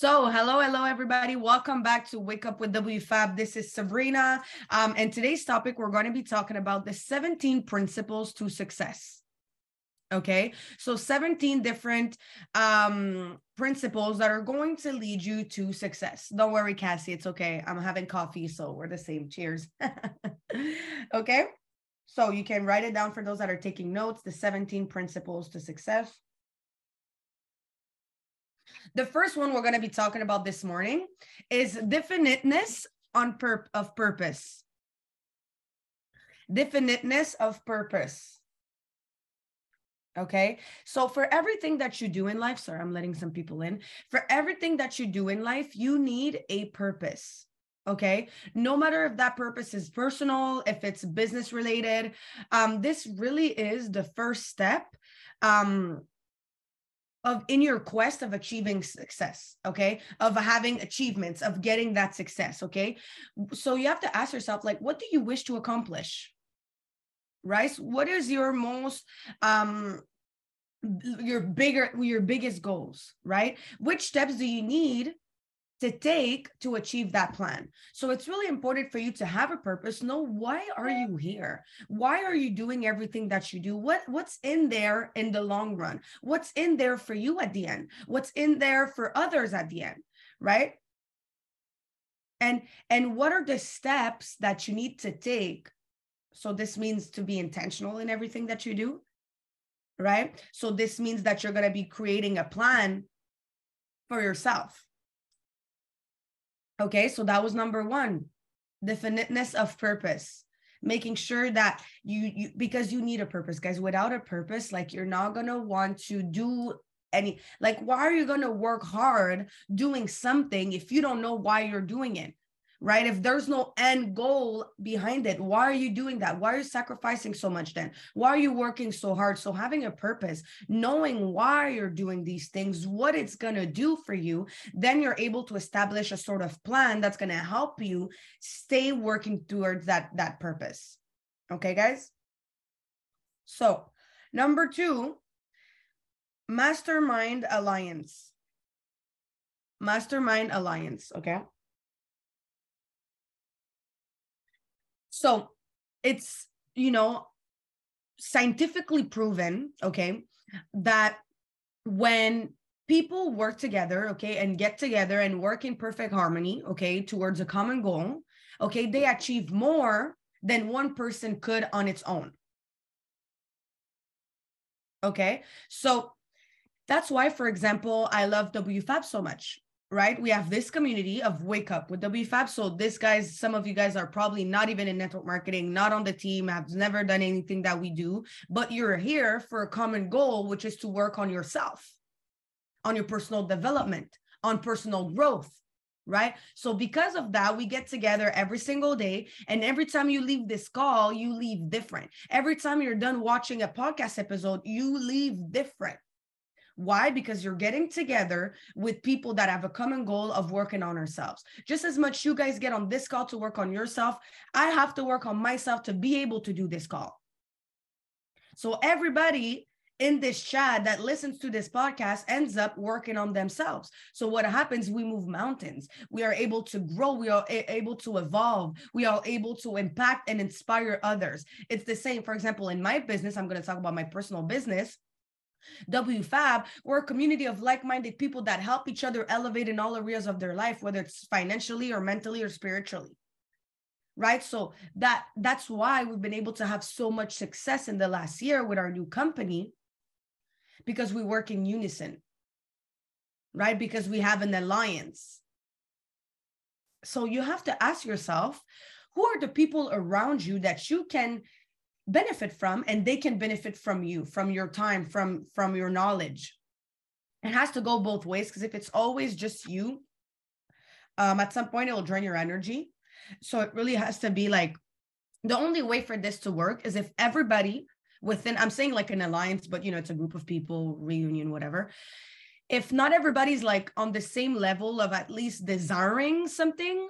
So, hello, hello, everybody. Welcome back to Wake Up with WFAB. This is Sabrina. Um, and today's topic, we're going to be talking about the 17 principles to success. Okay, so 17 different um, principles that are going to lead you to success. Don't worry, Cassie, it's okay. I'm having coffee, so we're the same. Cheers. okay, so you can write it down for those that are taking notes the 17 principles to success. The first one we're going to be talking about this morning is definiteness on pur- of purpose. Definiteness of purpose. Okay. So for everything that you do in life, sorry, I'm letting some people in. For everything that you do in life, you need a purpose. Okay. No matter if that purpose is personal, if it's business related, um, this really is the first step um, of in your quest of achieving success okay? Of having achievements of getting that success okay? So you have to ask yourself like what do you wish to accomplish? Right? What is your most um your bigger your biggest goals right? Which steps do you need to take to achieve that plan. So it's really important for you to have a purpose. Know why are you here? Why are you doing everything that you do? What what's in there in the long run? What's in there for you at the end? What's in there for others at the end, right? And and what are the steps that you need to take? So this means to be intentional in everything that you do, right? So this means that you're going to be creating a plan for yourself Okay, so that was number one, definiteness of purpose. Making sure that you, you because you need a purpose, guys. Without a purpose, like you're not gonna want to do any like why are you gonna work hard doing something if you don't know why you're doing it? Right? If there's no end goal behind it, why are you doing that? Why are you sacrificing so much then? Why are you working so hard? So having a purpose, knowing why you're doing these things, what it's going to do for you, then you're able to establish a sort of plan that's going to help you stay working towards that that purpose. Okay, guys? So, number 2, mastermind alliance. Mastermind alliance, okay? So it's, you know, scientifically proven, okay, that when people work together, okay, and get together and work in perfect harmony, okay, towards a common goal, okay, they achieve more than one person could on its own. Okay, so that's why, for example, I love WFAB so much right? We have this community of Wake Up with WFAB. So this guys, some of you guys are probably not even in network marketing, not on the team, have never done anything that we do, but you're here for a common goal, which is to work on yourself, on your personal development, on personal growth. Right. So, because of that, we get together every single day. And every time you leave this call, you leave different. Every time you're done watching a podcast episode, you leave different why? Because you're getting together with people that have a common goal of working on ourselves. Just as much you guys get on this call to work on yourself, I have to work on myself to be able to do this call. So everybody in this chat that listens to this podcast ends up working on themselves. So what happens? We move mountains. We are able to grow. We are a- able to evolve. We are able to impact and inspire others. It's the same. For example, in my business, I'm going to talk about my personal business. WFAB, we're a community of like minded people that help each other elevate in all areas of their life, whether it's financially or mentally or spiritually. Right. So that that's why we've been able to have so much success in the last year with our new company because we work in unison. Right. Because we have an alliance. So you have to ask yourself who are the people around you that you can benefit from and they can benefit from you from your time from from your knowledge. It has to go both ways because if it's always just you um at some point it will drain your energy. So it really has to be like the only way for this to work is if everybody within i'm saying like an alliance but you know it's a group of people reunion whatever. If not everybody's like on the same level of at least desiring something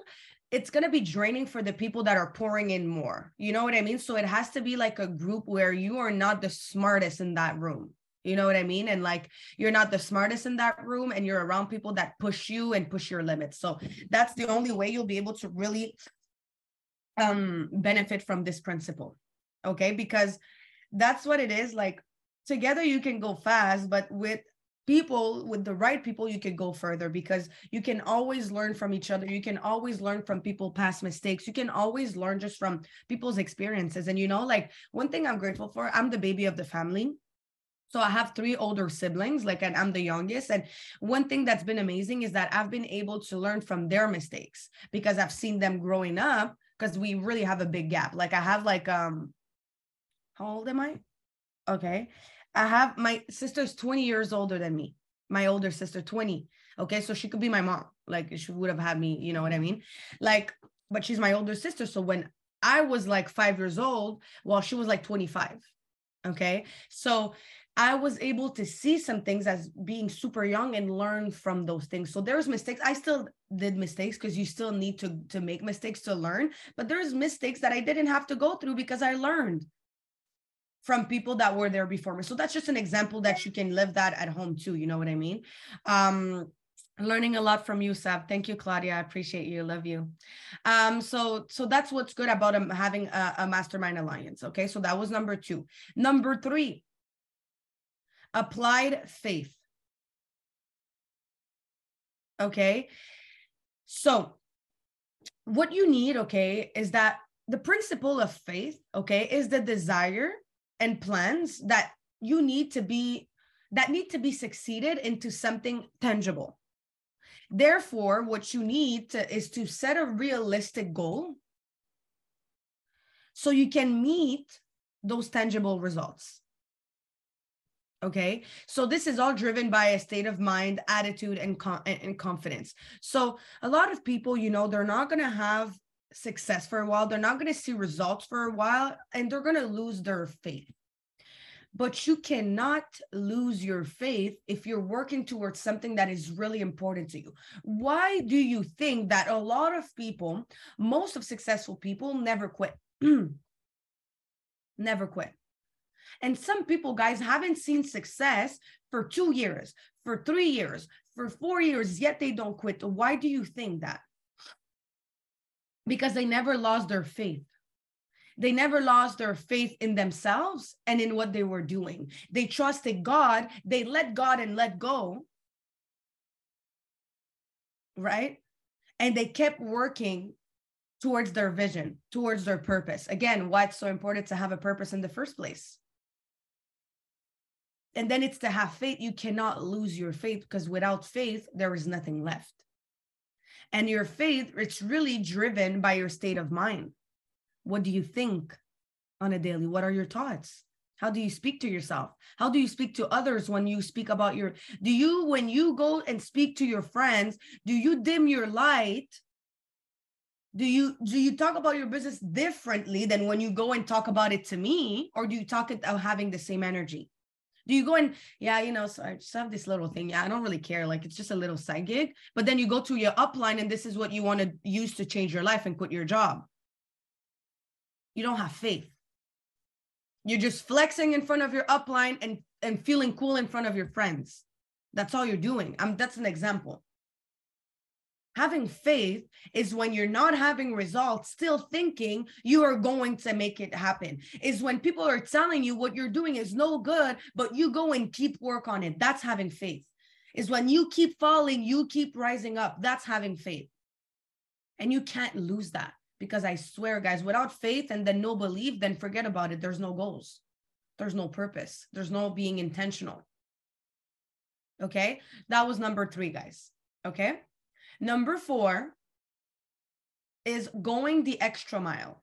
it's going to be draining for the people that are pouring in more. You know what I mean? So it has to be like a group where you are not the smartest in that room. You know what I mean? And like you're not the smartest in that room and you're around people that push you and push your limits. So that's the only way you'll be able to really um benefit from this principle. Okay? Because that's what it is like together you can go fast, but with people with the right people you can go further because you can always learn from each other you can always learn from people past mistakes you can always learn just from people's experiences and you know like one thing i'm grateful for i'm the baby of the family so I have three older siblings, like, and I'm the youngest. And one thing that's been amazing is that I've been able to learn from their mistakes because I've seen them growing up because we really have a big gap. Like I have like um how old am I? Okay. I have my sister's 20 years older than me. My older sister, 20. Okay. So she could be my mom. Like she would have had me, you know what I mean? Like, but she's my older sister. So when I was like five years old, well, she was like 25. Okay. So I was able to see some things as being super young and learn from those things. So there's mistakes. I still did mistakes because you still need to to make mistakes to learn, but there's mistakes that I didn't have to go through because I learned from people that were there before me. So that's just an example that you can live that at home too. You know what I mean? Um, learning a lot from you Sab. thank you claudia i appreciate you love you um so so that's what's good about um, having a, a mastermind alliance okay so that was number two number three applied faith okay so what you need okay is that the principle of faith okay is the desire and plans that you need to be that need to be succeeded into something tangible. Therefore what you need to, is to set a realistic goal so you can meet those tangible results. Okay? So this is all driven by a state of mind attitude and, and confidence. So a lot of people you know they're not going to have success for a while. They're not going to see results for a while and they're going to lose their faith. But you cannot lose your faith if you're working towards something that is really important to you. Why do you think that a lot of people, most of successful people, never quit? never quit. And some people, guys, haven't seen success for two years, for three years, for four years, yet they don't quit. Why do you think that? Because they never lost their faith. They never lost their faith in themselves and in what they were doing. They trusted God, they let God and let go. Right? And they kept working towards their vision, towards their purpose. Again, why it's so important to have a purpose in the first place. And then it's to have faith. You cannot lose your faith because without faith, there is nothing left. And your faith, it's really driven by your state of mind. What do you think on a daily? What are your thoughts? How do you speak to yourself? How do you speak to others when you speak about your do you when you go and speak to your friends, do you dim your light? Do you do you talk about your business differently than when you go and talk about it to me or do you talk it out having the same energy? Do you go and yeah, you know, so I just have this little thing. Yeah, I don't really care. Like it's just a little side gig. But then you go to your upline and this is what you want to use to change your life and quit your job. You don't have faith. You're just flexing in front of your upline and and feeling cool in front of your friends. That's all you're doing. I'm that's an example. Having faith is when you're not having results, still thinking you are going to make it happen. Is when people are telling you what you're doing is no good, but you go and keep work on it. That's having faith. Is when you keep falling, you keep rising up. That's having faith. And you can't lose that because I swear, guys, without faith and then no belief, then forget about it. There's no goals, there's no purpose, there's no being intentional. Okay. That was number three, guys. Okay. Number four is going the extra mile.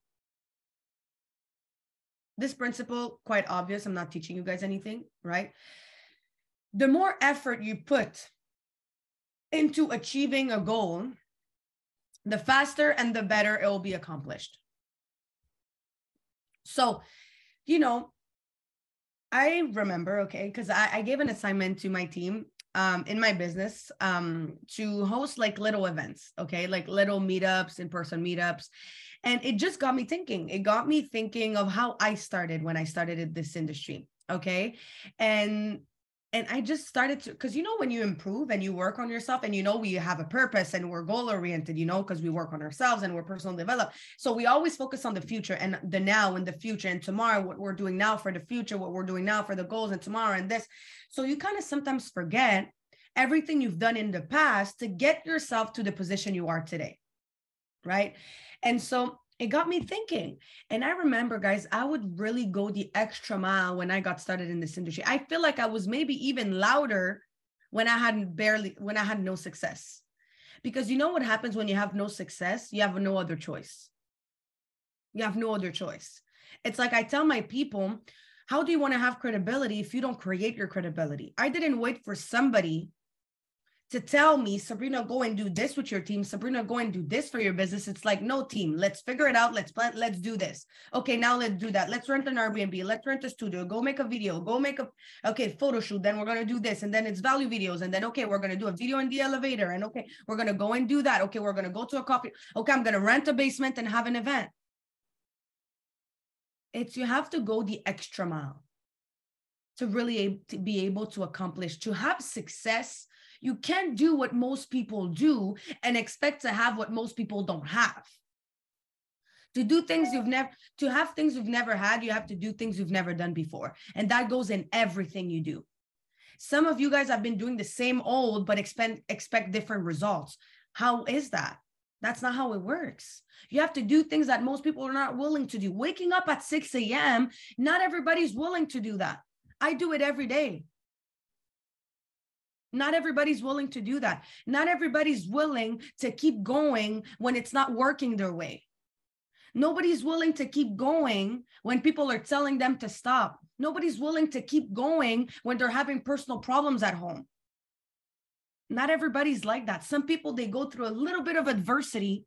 This principle, quite obvious. I'm not teaching you guys anything, right? The more effort you put into achieving a goal, the faster and the better it will be accomplished. So, you know, I remember, okay, because I, I, gave an assignment to my team um, in my business um, to host like little events, okay, like little meetups, in person meetups. And it just got me thinking. It got me thinking of how I started when I started in this industry. Okay. And and I just started to because you know when you improve and you work on yourself and you know we have a purpose and we're goal oriented, you know, because we work on ourselves and we're personal develop. So we always focus on the future and the now and the future and tomorrow, what we're doing now for the future, what we're doing now for the goals and tomorrow and this. So you kind of sometimes forget everything you've done in the past to get yourself to the position you are today. Right. And so it got me thinking. And I remember, guys, I would really go the extra mile when I got started in this industry. I feel like I was maybe even louder when I hadn't barely, when I had no success. Because you know what happens when you have no success? You have no other choice. You have no other choice. It's like I tell my people, how do you want to have credibility if you don't create your credibility? I didn't wait for somebody to tell me, Sabrina, go and do this with your team. Sabrina, go and do this for your business. It's like, no team, let's figure it out. Let's plan, let's do this. Okay, now let's do that. Let's rent an Airbnb. Let's rent a studio. Go make a video. Go make a okay photo shoot. Then we're gonna do this. And then it's value videos. And then okay, we're gonna do a video in the elevator. And okay, we're gonna go and do that. Okay, we're gonna go to a coffee. Okay, I'm gonna rent a basement and have an event. It's you have to go the extra mile to really to be able to accomplish, to have success you can't do what most people do and expect to have what most people don't have. To do things you've never, to have things you've never had, you have to do things you've never done before. And that goes in everything you do. Some of you guys have been doing the same old, but expect, expect different results. How is that? That's not how it works. You have to do things that most people are not willing to do. Waking up at 6 a.m., not everybody's willing to do that. I do it every day. Not everybody's willing to do that. Not everybody's willing to keep going when it's not working their way. Nobody's willing to keep going when people are telling them to stop. Nobody's willing to keep going when they're having personal problems at home. Not everybody's like that. Some people, they go through a little bit of adversity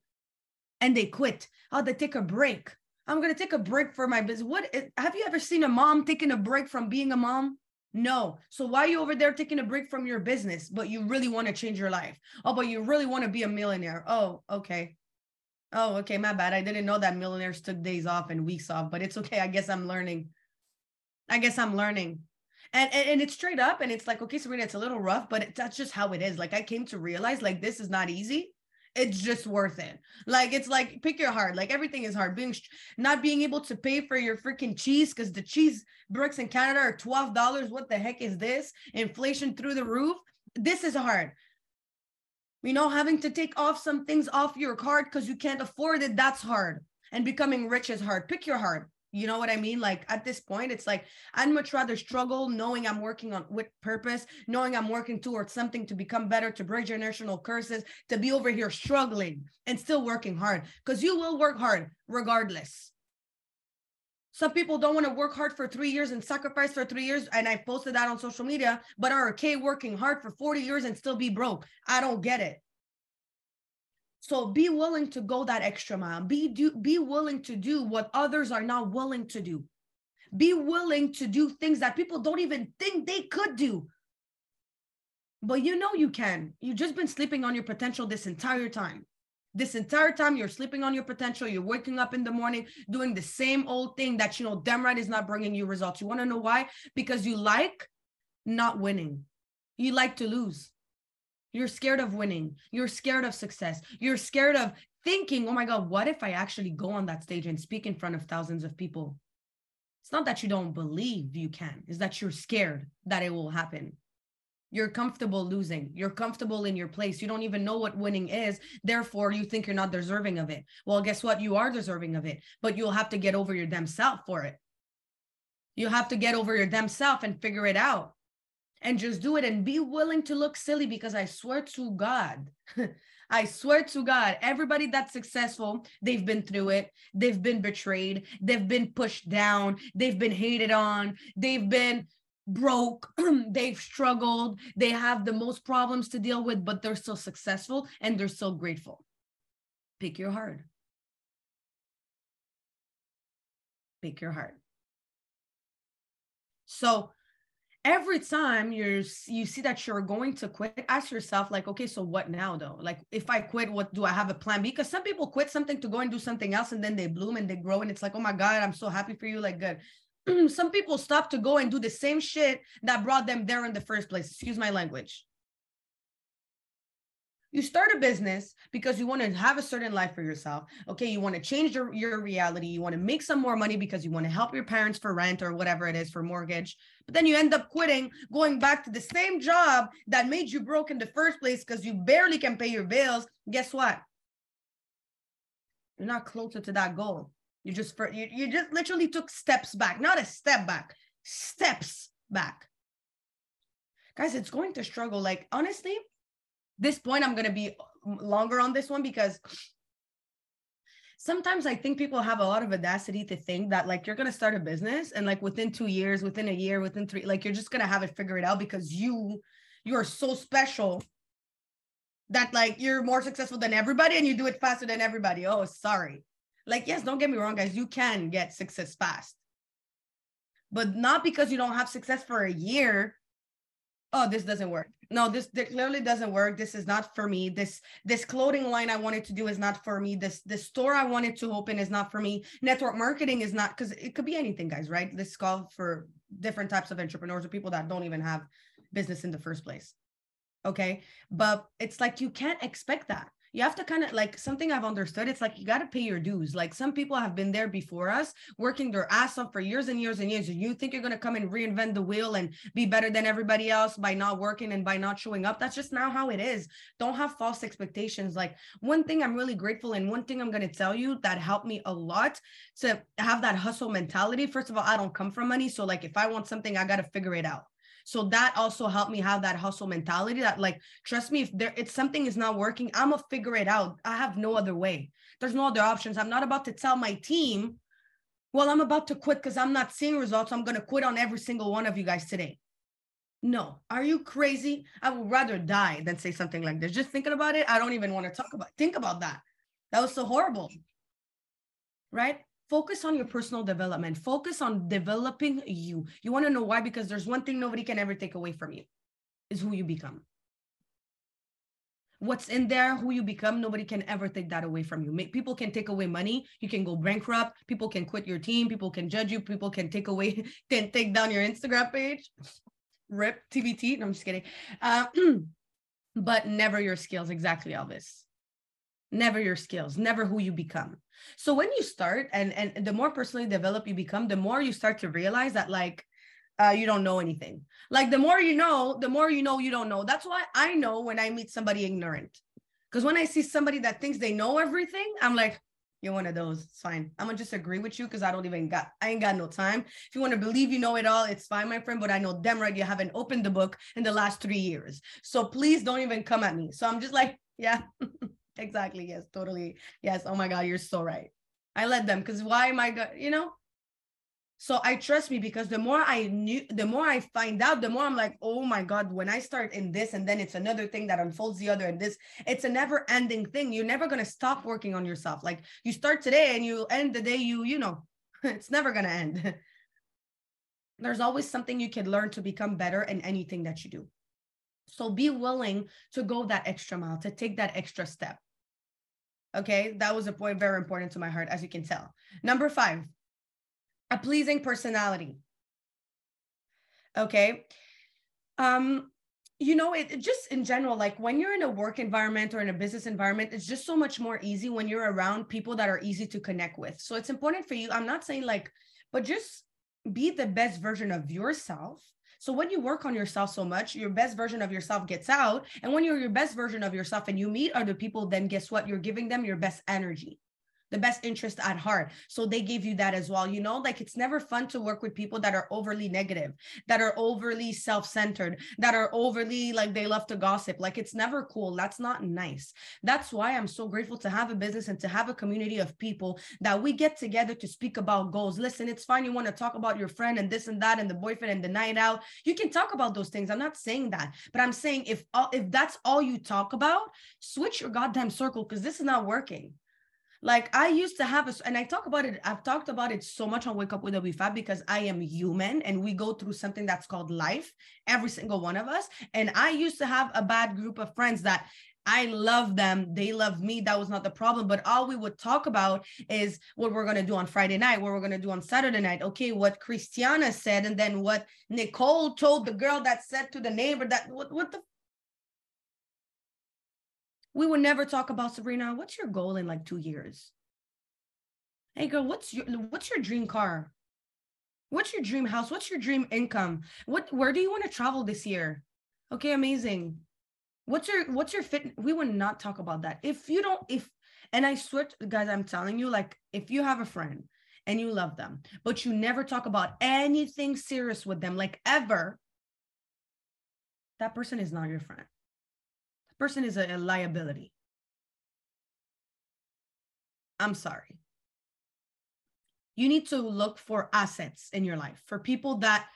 and they quit. Oh, they take a break. I'm going to take a break for my business. What eh, have you ever seen a mom taking a break from being a mom? No. So why are you over there taking a break from your business, but you really want to change your life? Oh, but you really want to be a millionaire. Oh, okay. Oh, okay. My bad. I didn't know that millionaires took days off and weeks off, but it's okay. I guess I'm learning. I guess I'm learning. And, and, and it's straight up and it's like, okay, Sabrina, it's a little rough, but it, that's just how it is. Like I came to realize like this is not easy it's just worth it. Like it's like pick your heart. Like everything is hard. Being not being able to pay for your freaking cheese because the cheese bricks in Canada are twelve dollars. What the heck is this? Inflation through the roof. This is hard. You know, having to take off some things off your card because you can't afford it. That's hard. And becoming rich is hard. Pick your heart. You know what I mean? Like at this point, it's like I'd much rather struggle knowing I'm working on with purpose, knowing I'm working towards something to become better, to break generational curses, to be over here struggling and still working hard. Because you will work hard regardless. Some people don't want to work hard for three years and sacrifice for three years. And I posted that on social media, but are okay working hard for 40 years and still be broke. I don't get it. So be willing to go that extra mile. Be do be willing to do what others are not willing to do. Be willing to do things that people don't even think they could do. But you know you can. You've just been sleeping on your potential this entire time. This entire time you're sleeping on your potential. You're waking up in the morning doing the same old thing that you know damn right is not bringing you results. You want to know why? Because you like not winning. You like to lose. You're scared of winning. You're scared of success. You're scared of thinking, oh my God, what if I actually go on that stage and speak in front of thousands of people? It's not that you don't believe you can, it's that you're scared that it will happen. You're comfortable losing. You're comfortable in your place. You don't even know what winning is. Therefore, you think you're not deserving of it. Well, guess what? You are deserving of it, but you'll have to get over your damn self for it. You have to get over your damn self and figure it out and just do it and be willing to look silly because I swear to God, I swear to God, everybody that's successful, they've been through it. They've been betrayed. They've been pushed down. They've been hated on. They've been broke. they've struggled. They have the most problems to deal with, but they're still successful and they're still grateful. Pick your heart. Pick your heart. So, every time you're you see that you're going to quit ask yourself like okay so what now though like if i quit what do i have a plan b because some people quit something to go and do something else and then they bloom and they grow and it's like oh my god i'm so happy for you like good some people stop to go and do the same shit that brought them there in the first place. Excuse my language. You start a business because you want to have a certain life for yourself. Okay, you want to change your, your reality. You want to make some more money because you want to help your parents for rent or whatever it is for mortgage. But then you end up quitting, going back to the same job that made you broke in the first place because you barely can pay your bills. Guess what? You're not closer to that goal. You just you, you just literally took steps back, not a step back, steps back. Guys, it's going to struggle. Like honestly, this point I'm gonna be longer on this one because sometimes I think people have a lot of audacity to think that like you're gonna start a business and like within two years, within a year, within three, like you're just gonna have it figured out because you you are so special that like you're more successful than everybody and you do it faster than everybody. Oh, sorry. Like, yes, don't get me wrong, guys, you can get success fast, but not because you don't have success for a year. Oh, this doesn't work. No, this, this clearly doesn't work. This is not for me. This this clothing line I wanted to do is not for me. This this store I wanted to open is not for me. Network marketing is not because it could be anything, guys. Right? This call for different types of entrepreneurs or people that don't even have business in the first place. Okay, but it's like you can't expect that you have to kind of like something I've understood. It's like you got to pay your dues. Like some people have been there before us, working their ass off for years and years and years. And you think you're going to come and reinvent the wheel and be better than everybody else by not working and by not showing up. That's just now how it is. Don't have false expectations. Like one thing I'm really grateful and one thing I'm going to tell you that helped me a lot to have that hustle mentality. First of all, I don't come from money. So like if I want something, I got to figure it out. So that also helped me have that hustle mentality that like, trust me, if there it's something is not working, I'm gonna figure it out. I have no other way. There's no other options. I'm not about to tell my team, well, I'm about to quit because I'm not seeing results. I'm gonna quit on every single one of you guys today. No, are you crazy? I would rather die than say something like this. Just thinking about it, I don't even want to talk about. Think about that. That was so horrible. Right? Focus on your personal development. Focus on developing you. You want to know why? Because there's one thing nobody can ever take away from you is who you become. What's in there who you become nobody can ever take that away from you. People can take away money. You can go bankrupt. People can quit your team. People can judge you. People can take away can take down your instagram page. Rip tbt no i'm just kidding. Uh, but never your skills. Exactly elvis. Never your skills. Never who you become so when you start and and the more personally developed you become the more you start to realize that like uh, you don't know anything. Like the more you know the more you know you don't know. That's why i know when i meet somebody ignorant. Because when i see somebody that thinks they know everything i'm like you're one of those. It's fine. I'm gonna just agree with you because i don't even got i ain't got no time. If you want to believe you know it all it's fine my friend but i know damn right you haven't opened the book in the last three years. So please don't even come at me. So i'm just like yeah exactly. Yes, totally. Yes. Oh my God, you're so right. I let them because why am I going, you know? So I trust me because the more I knew, the more I find out, the more I'm like, oh my God, when I start in this and then it's another thing that unfolds the other and this, it's a never ending thing. You're never going to stop working on yourself. Like you start today and you end the day you, you know, it's never going to end. There's always something you can learn to become better in anything that you do. So be willing to go that extra mile, to take that extra step. Okay, that was a point very important to my heart, as you can tell. Number five, a pleasing personality. Okay. Um, you know, it, it, just in general, like when you're in a work environment or in a business environment, it's just so much more easy when you're around people that are easy to connect with. So it's important for you. I'm not saying like, but just be the best version of yourself so when you work on yourself so much, your best version of yourself gets out. And when you're your best version of yourself and you meet other people, then guess what? You're giving them your best energy the best interest at heart. So they gave you that as well. You know, like it's never fun to work with people that are overly negative, that are overly self centered, that are overly like they love to gossip. Like it's never cool. That's not nice. That's why I'm so grateful to have a business and to have a community of people that we get together to speak about goals. Listen, it's fine. You want to talk about your friend and this and that and the boyfriend and the night out. You can talk about those things. I'm not saying that, but I'm saying if if that's all you talk about, switch your goddamn circle because this is not working. Like I used to have a, and I talk about it, I've talked about it so much on Wake Up with WFAB because I am human and we go through something that's called life, every single one of us. And I used to have a bad group of friends that I love them. They love me. That was not the problem. But all we would talk about is what we're going to do on Friday night, what we're going to do on Saturday night. Okay, what Christiana said, and then what Nicole told the girl that said to the neighbor that, what, what the? We would never talk about Sabrina. What's your goal in like two years? Hey girl, what's your what's your dream car? What's your dream house? What's your dream income? What where do you want to travel this year? Okay, amazing what's your what's your fit we would not talk about that if you don't if and i swear guys i'm telling you like if you have a friend and you love them but you never talk about anything serious with them like ever that person is not your friend person is a, a liability i'm sorry you need to look for assets in your life for people that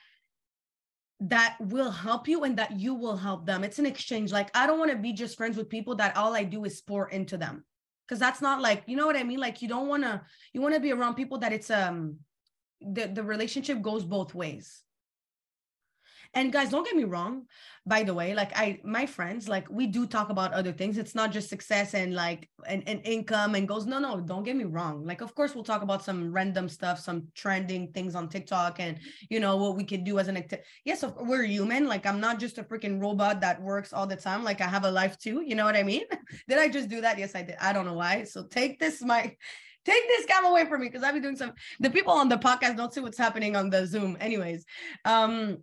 that will help you and that you will help them. It's an exchange. Like, I don't want to be just friends with people that all I do is pour into them. Cause that's not like, you know what I mean? Like you don't want to, you want to be around people that it's, um, the, the relationship goes both ways. And guys, don't get me wrong. By the way, like I, my friends, like we do talk about other things. It's not just success and like and, and income and goes. No, no, don't get me wrong. Like, of course, we'll talk about some random stuff, some trending things on TikTok, and you know what we could do as an activity. Yes, of, we're human. Like, I'm not just a freaking robot that works all the time. Like, I have a life too. You know what I mean? did I just do that? Yes, I did. I don't know why. So take this my take this cam away from me because I've been doing some the people on the podcast don't see what's happening on the Zoom. Anyways, um,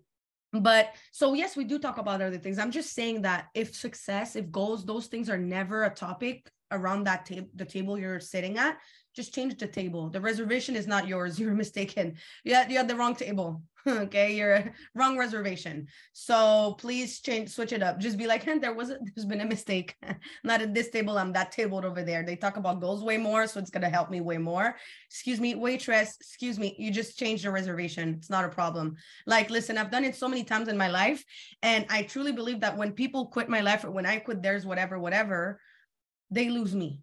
but so yes we do talk about other things. I'm just saying that if success if goals those things are never a topic around that table the table you're sitting at just change the table. The reservation is not yours. You're mistaken. You had, you had the wrong table. Okay? You're wrong reservation. So please change switch it up. Just be like hey, there was a, there's been a mistake. Not at this table i'm that table over there. They talk about goals way more so it's going to help me way more. Excuse me waitress. Excuse me you just changed the reservation. It's not a problem. Like listen i've done it so many times in my life and i truly believe that when people quit my life or when i quit theirs whatever whatever they lose me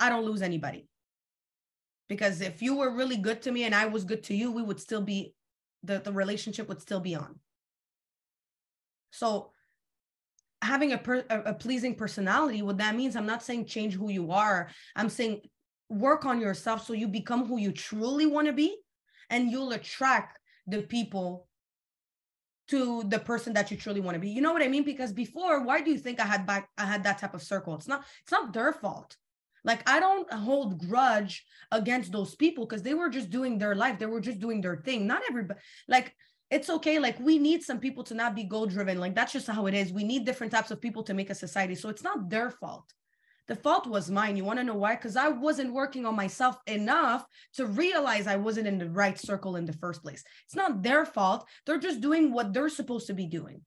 i don't lose anybody because if you were really good to me and I was good to you, we would still be the, the relationship would still be on. So having a, per, a, a pleasing personality, what that means, I'm not saying change who you are. I'm saying work on yourself so you become who you truly want to be and you'll attract the people to the person that you truly want to be. You know what I mean? Because before, why do you think I had back I had that type of circle? It's not it's not their fault. Like I don't hold grudge against those people because they were just doing their life. They were just doing their thing. Not everybody like it's okay. Like we need some people to not be goal driven. Like that's just how it is. We need different types of people to make a society. So it's not their fault. The fault was mine. You want to know why? Because I wasn't working on myself enough to realize I wasn't in the right circle in the first place. It's not their fault. They're just doing what they're supposed to be doing.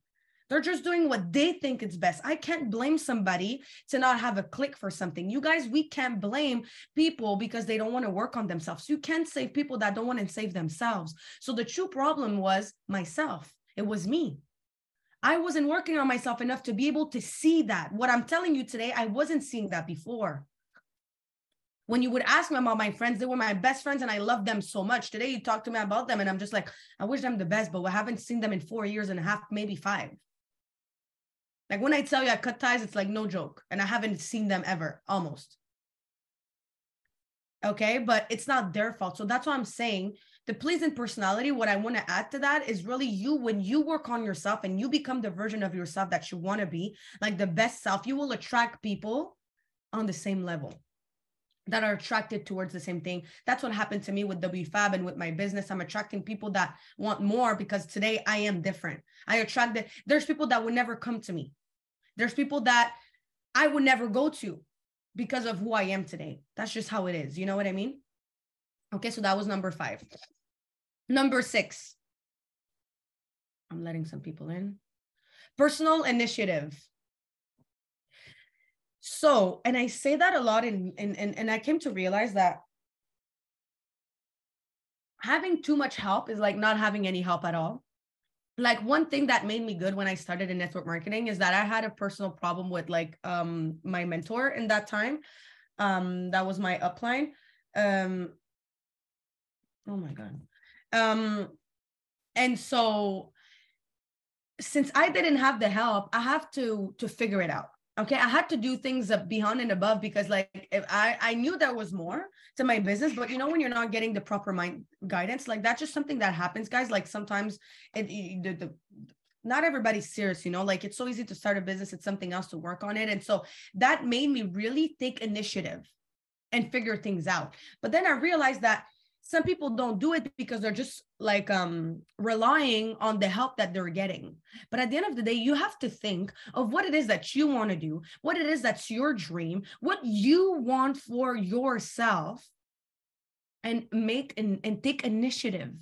They're just doing what they think is best. I can't blame somebody to not have a click for something. You guys, we can't blame people because they don't want to work on themselves. You can't save people that don't want to save themselves. So the true problem was myself. It was me. I wasn't working on myself enough to be able to see that. What I'm telling you today, I wasn't seeing that before. When you would ask me about my friends, they were my best friends and I love them so much. Today, you talk to me about them and I'm just like, I wish them the best, but I haven't seen them in four years and a half, maybe five. Like when I tell you I cut ties, it's like no joke. And I haven't seen them ever, almost. Okay. But it's not their fault. So that's what I'm saying. The pleasing personality, what I want to add to that is really you when you work on yourself and you become the version of yourself that you want to be, like the best self, you will attract people on the same level that are attracted towards the same thing. That's what happened to me with WFAB and with my business. I'm attracting people that want more because today I am different. I attract that. There's people that would never come to me. There's people that I would never go to because of who I am today. That's just how it is. You know what I mean? Okay, so that was number five. Number six. I'm letting some people in. Personal initiative. So, and I say that a lot, and and and I came to realize that having too much help is like not having any help at all like one thing that made me good when I started in network marketing is that I had a personal problem with like um my mentor in that time. Um that was my upline. Um oh my god. Um and so since I didn't have the help, I have to to figure it out. Okay, I had to do things up beyond and above because like I I knew there was more to my business, but you know when you're not getting the proper mind guidance, like that's just something that happens, guys. Like sometimes it the, the not everybody's serious, you know, like it's so easy to start a business, it's something else to work on it. And so that made me really take initiative and figure things out. But then I realized that some people don't do it because they're just like um relying on the help that they're getting but at the end of the day you have to think of what it is that you want to do what it is that's your dream what you want for yourself and make and, and take initiative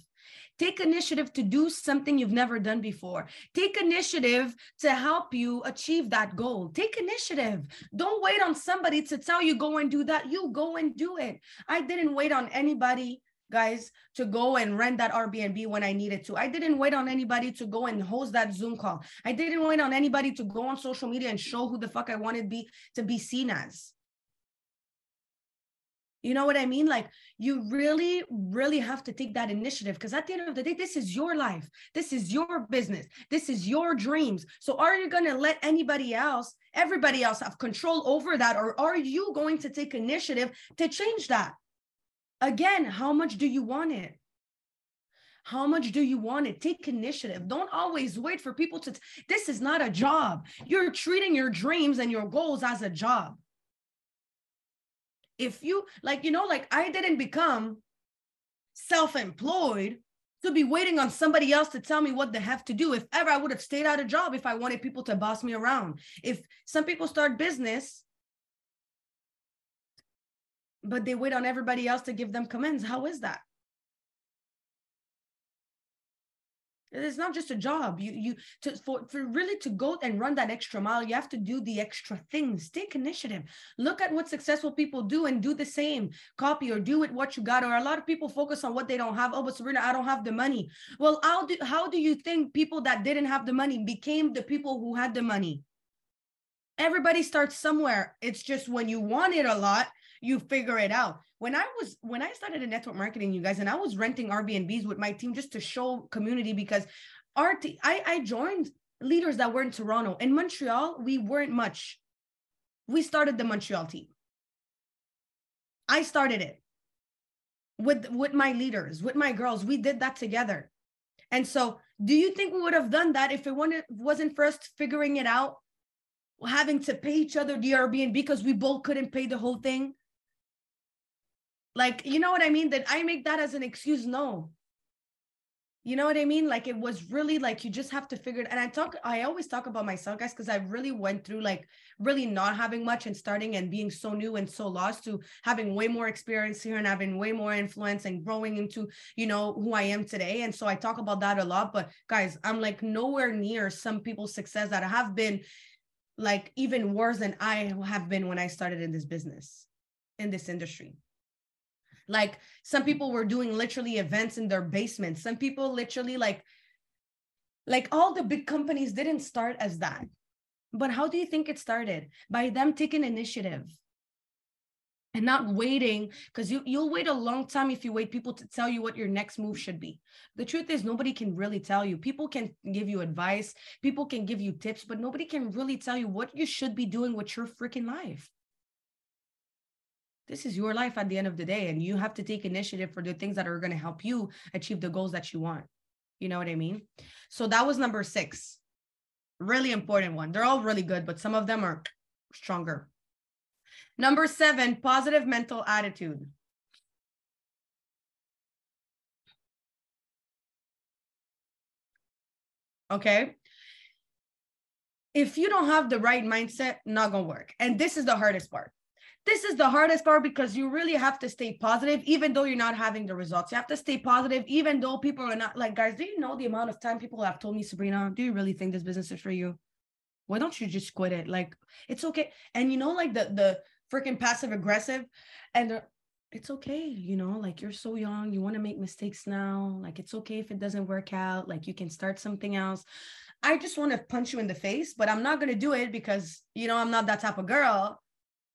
Take initiative to do something you've never done before. Take initiative to help you achieve that goal. Take initiative. Don't wait on somebody to tell you go and do that. You go and do it. I didn't wait on anybody guys to go and rent that Airbnb when I needed to. I didn't wait on anybody to go and host that Zoom call. I didn't wait on anybody to go on social media and show who the fuck I wanted be to be seen as. You know what I mean? Like you really, really have to take that initiative because at the end of the day, this is your life. This is your business. This is your dreams. So are you going to let anybody else, everybody else have control over that? Or are you going to take initiative to change that? Again, how much do you want it? How much do you want it? Take initiative. Don't always wait for people to. T- this is not a job. You're treating your dreams and your goals as a job if you like you know like i didn't become self-employed to be waiting on somebody else to tell me what they have to do if ever i would have stayed out of job if i wanted people to boss me around if some people start business but they wait on everybody else to give them commands how is that It's not just a job. You you to for, for really to go and run that extra mile, you have to do the extra things. Take initiative. Look at what successful people do and do the same. Copy or do it what you got. Or a lot of people focus on what they don't have. Oh, but Sabrina, I don't have the money. Well, how do how do you think people that didn't have the money became the people who had the money? Everybody starts somewhere. It's just when you want it a lot, you figure it out when I was when I started in network marketing, you guys, and I was renting Airbnbs with my team just to show community because our t- I, I joined leaders that were in Toronto. In Montreal, we weren't much. We started the Montreal team. I started it with with my leaders, with my girls. We did that together. And so, do you think we would have done that if it wasn't first figuring it out, having to pay each other the Airbnb because we both couldn't pay the whole thing? Like, you know what I mean? That I make that as an excuse. No. You know what I mean? Like it was really like you just have to figure it. And I talk, I always talk about myself, guys, because I really went through like really not having much and starting and being so new and so lost to having way more experience here and having way more influence and growing into, you know, who I am today. And so I talk about that a lot. But guys, I'm like nowhere near some people's success that have been like even worse than I have been when I started in this business, in this industry. Like some people were doing literally events in their basements. Some people literally like like all the big companies didn't start as that. But how do you think it started? By them taking initiative and not waiting because you you'll wait a long time if you wait people to tell you what your next move should be the truth is nobody can really tell you people can give you advice people can give you tips but nobody can really tell you what you should be doing with your freaking life this is your life at the end of the day and you have to take initiative for the things that are going to help you achieve the goals that you want. You know what i mean? So that was number six. Really important one. They're all really good but some of them are stronger. Number seven positive mental attitude. Okay? If you don't have the right mindset not gonna work. And this is the hardest part this is the hardest part because you really have to stay positive, even though you're not having the results. You have to stay positive, even though people are not like, guys, do you know the amount of time people have told me, Sabrina, do you really think this business is for you? Why don't you just quit it? Like, it's okay. And you know, like the the freaking passive aggressive, and it's okay, you know, like you're so young, you want to make mistakes now. Like, it's okay if it doesn't work out. Like, you can start something else. I just want to punch you in the face, but I'm not going to do it because, you know, I'm not that type of girl.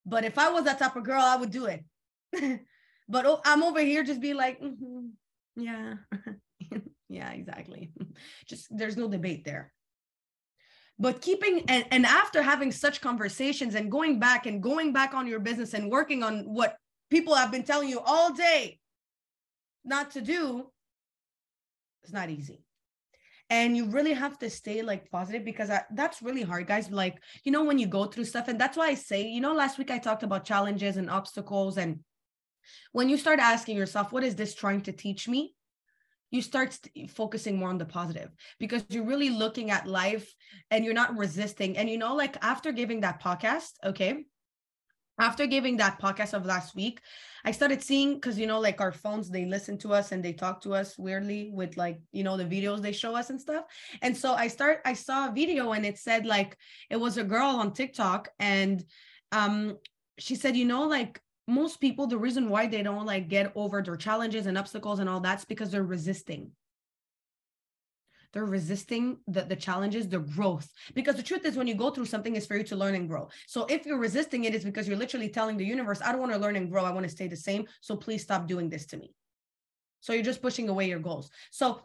But if I was that type of girl, I would do it. but oh, I'm over here just be like, mm-hmm, yeah, yeah, exactly. Just there's no debate there. but keeping and, and after having such conversations and going back and going back on your business and working on what people have been telling you all day not to do it's not easy and you really have to stay like positive because I, that's really hard guys like you know when you go through stuff and that's why i say you know last week i talked about challenges and obstacles and when you start asking yourself what is this trying to teach me? you start focusing more on the positive because you're really looking at life and you're not resisting and you know like after giving that podcast okay after giving that podcast of last week i started seeing because you know like our phones they listen to us and they talk to us weirdly with like you know the videos they show us and stuff. And so i start i saw a video and it said like it was a girl on tiktok and um she said you know like most people the reason why they don't like get over their challenges and obstacles and all that's because they're resisting they're resisting the, the challenges the growth. Because the truth is when you go through something it's for you to learn and grow. So if you're resisting it it's because you're literally telling the universe i don't want to learn and grow i want to stay the same so please stop doing this to me. So you're just pushing away your goals. So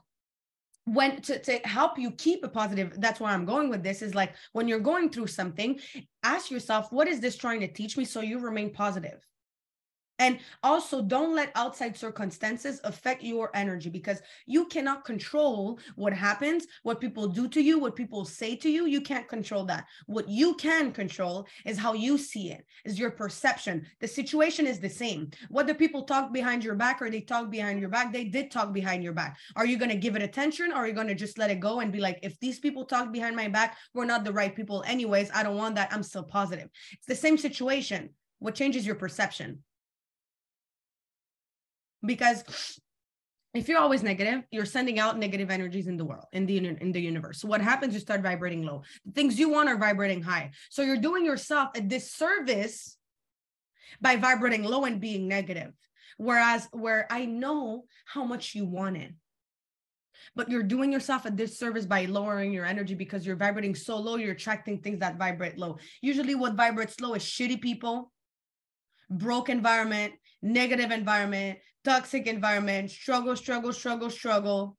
when to, to help you keep a positive that's where i'm going with this is like when you're going through something ask yourself what is this trying to teach me? So you remain positive and also, don't let outside circumstances affect your energy because you cannot control what happens, what people do to you, what people say to you. You can't control that. What you can control is how you see it, is your perception. The situation is the same. Whether people talk behind your back or they talk behind your back, they did talk behind your back. Are you going to give it attention or are you going to just let it go and be like, if these people talk behind my back, we're not the right people, anyways. I don't want that. I'm still positive. It's the same situation. What changes your perception? Because if you're always negative you're sending out negative energies in the world in the in the universe. So what happens you start vibrating low. The things you want are vibrating high. So you're doing yourself a disservice by vibrating low and being negative. Whereas where i know how much you want it but you're doing yourself a disservice by lowering your energy because you're vibrating so low you're attracting things that vibrate low. Usually what vibrates low is shitty people broke environment negative environment toxic environment, struggle, struggle, struggle, struggle.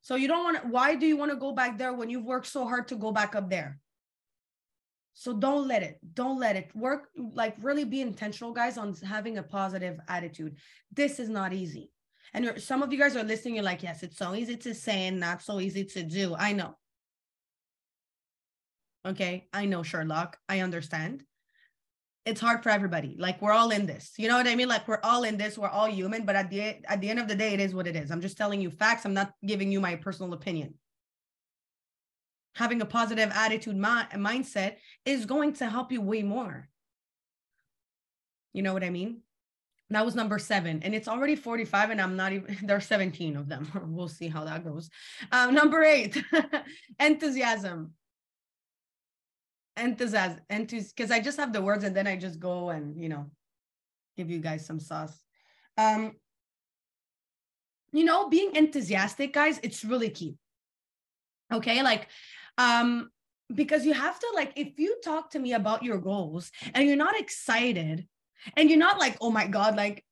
So you don't want to, why do you want to go back there when you've worked so hard to go back up there? So don't let it, don't let it work. Like really be intentional, guys, on having a positive attitude. This is not easy. And some of you guys are listening, you're like, yes, it's so easy to say and not so easy to do. I know. Okay. I know, Sherlock. I understand it's hard for everybody. Like we're all in this. You know what I mean? Like we're all in this. We're all human. But at the at the end of the day, it is what it is. I'm just telling you facts. I'm not giving you my personal opinion. Having a positive attitude mi- mindset is going to help you way more. You know what I mean? That was number seven, and it's already 45, and I'm not even There are 17 of them. we'll see how that goes. Um, number eight, enthusiasm enthusiasm because i just have the words and then i just go and you know give you guys some sauce. Um you know being enthusiastic guys it's really key. Okay like um because you have to like if you talk to me about your goals and you're not excited and you're not like oh my god like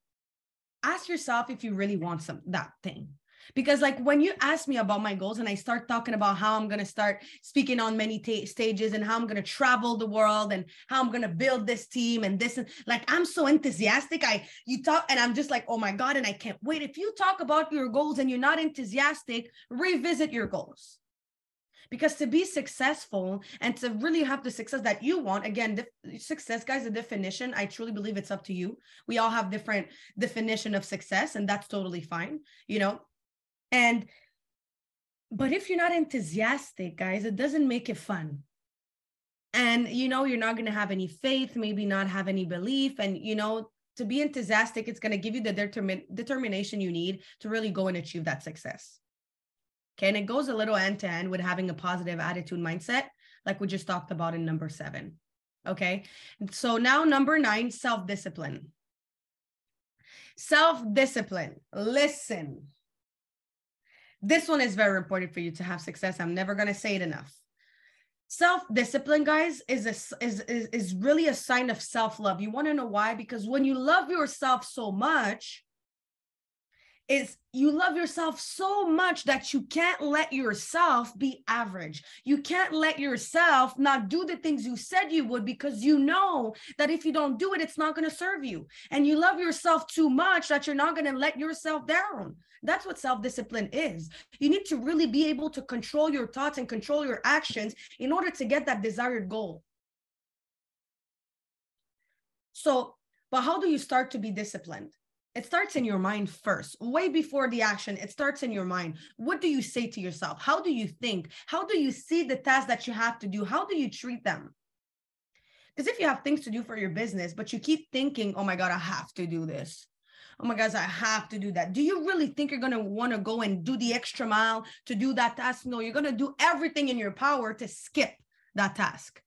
ask yourself if you really want some that thing because like when you ask me about my goals and i start talking about how i'm going to start speaking on many t- stages and how i'm going to travel the world and how i'm going to build this team and this and like i'm so enthusiastic. I you talk and i'm just like oh my god and i can't wait. If you talk about your goals and you're not enthusiastic revisit your goals. Because to be successful and to really have the success that you want again the success guys the definition i truly believe it's up to you. We all have different definition of success and that's totally fine you know and but if you're not enthusiastic, guys, it doesn't make it fun. And you know, you're not going to have any faith, maybe not have any belief. And you know, to be enthusiastic, it's going to give you the determin- determination you need to really go and achieve that success. Okay. And it goes a little end to end with having a positive attitude mindset, like we just talked about in number seven. Okay. So now, number nine, self discipline. Self discipline. Listen, this one is very important for you to have success. I'm never going to say it enough. Self-discipline, guys, is, a, is, is, is really a sign of self-love. You want to know why? Because when you love yourself so much, is you love yourself so much that you can't let yourself be average. You can't let yourself not do the things you said you would because you know that if you don't do it, it's not going to serve you. And you love yourself too much that you're not going to let yourself down. That's what self discipline is. You need to really be able to control your thoughts and control your actions in order to get that desired goal. So, but how do you start to be disciplined? It starts in your mind first, way before the action. It starts in your mind. What do you say to yourself? How do you think? How do you see the tasks that you have to do? How do you treat them? Because if you have things to do for your business, but you keep thinking, oh my God, I have to do this. Oh my gosh, I have to do that. Do you really think you're going to want to go and do the extra mile to do that task? No, you're going to do everything in your power to skip that task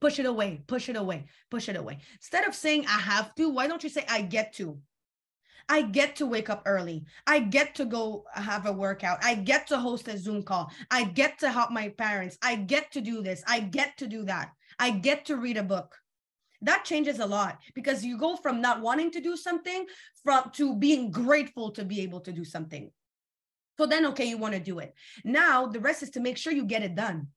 push it away, push it away, push it away. Instead of saying I have to, why don't you say I get to? I get to wake up early. I get to go have a workout. I get to host a Zoom call. I get to help my parents. I get to do this. I get to do that. I get to read a book. That changes a lot because you go from not wanting to do something from to being grateful to be able to do something. So then okay, you want to do it. Now the rest is to make sure you get it done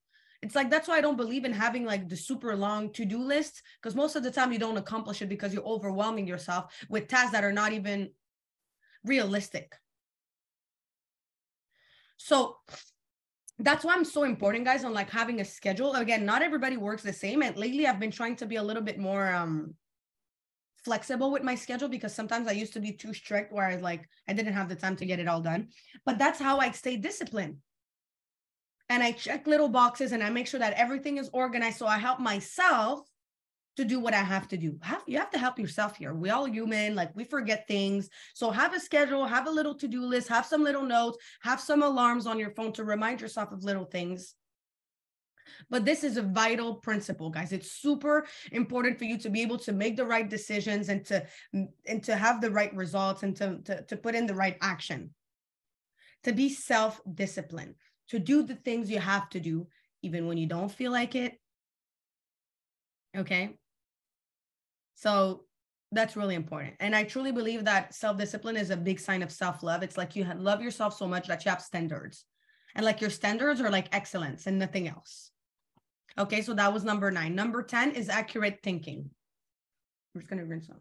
it's like that's why I don't believe in having like the super long to-do list because most of the time you don't accomplish it because you're overwhelming yourself with tasks that are not even realistic. So that's why I'm so important, guys, on like having a schedule. Again, not everybody works the same. And lately I've been trying to be a little bit more um flexible with my schedule because sometimes I used to be too strict where I like I didn't have the time to get it all done. But that's how I stay disciplined and I check little boxes and I make sure that everything is organized. So I help myself to do what I have to do. Have, you have to help yourself here. We all human, like we forget things. So have a schedule, have a little to-do list, have some little notes, have some alarms on your phone to remind yourself of little things. But this is a vital principle, guys. It's super important for you to be able to make the right decisions and to mm, and to have the right results and to, to, to put in the right action. To be self-disciplined to do the things you have to do, even when you don't feel like it. Okay. So that's really important. And I truly believe that self discipline is a big sign of self love. It's like you love yourself so much that you have standards. And like your standards are like excellence and nothing else. Okay. So that was number nine. Number 10 is accurate thinking. I'm just going to rinse some.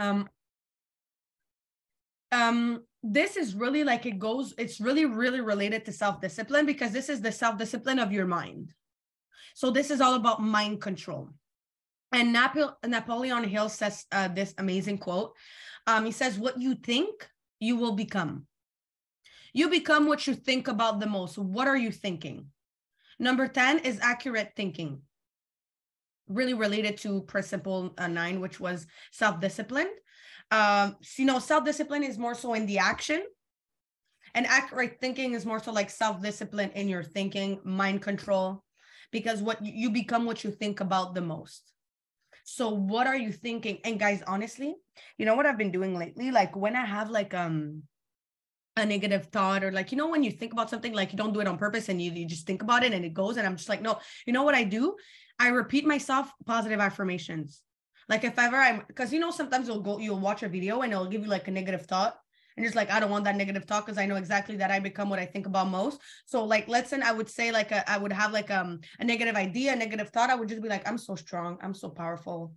Um, um, this is really like it goes, it's really, really related to self discipline because this is the self discipline of your mind. So, this is all about mind control. And Nap- Napoleon Hill says uh, this amazing quote. Um, he says, What you think, you will become. You become what you think about the most. What are you thinking? Number 10 is accurate thinking really related to principle uh, nine, which was self-discipline. Um, so, you know, self-discipline is more so in the action and accurate thinking is more so like self-discipline in your thinking, mind control, because what you become what you think about the most. So what are you thinking? And guys, honestly, you know what I've been doing lately? Like when I have like um a negative thought or like you know when you think about something like you don't do it on purpose and you, you just think about it and it goes and i'm just like no you know what i do I repeat myself positive affirmations. Like if ever I'm because you know sometimes you'll go you'll watch a video and it'll give you like a negative thought and just like I don't want that negative thought because I know exactly that I become what I think about most. So like let's say I would say like a, I would have like um a negative idea, a negative thought. I would just be like I'm so strong, I'm so powerful.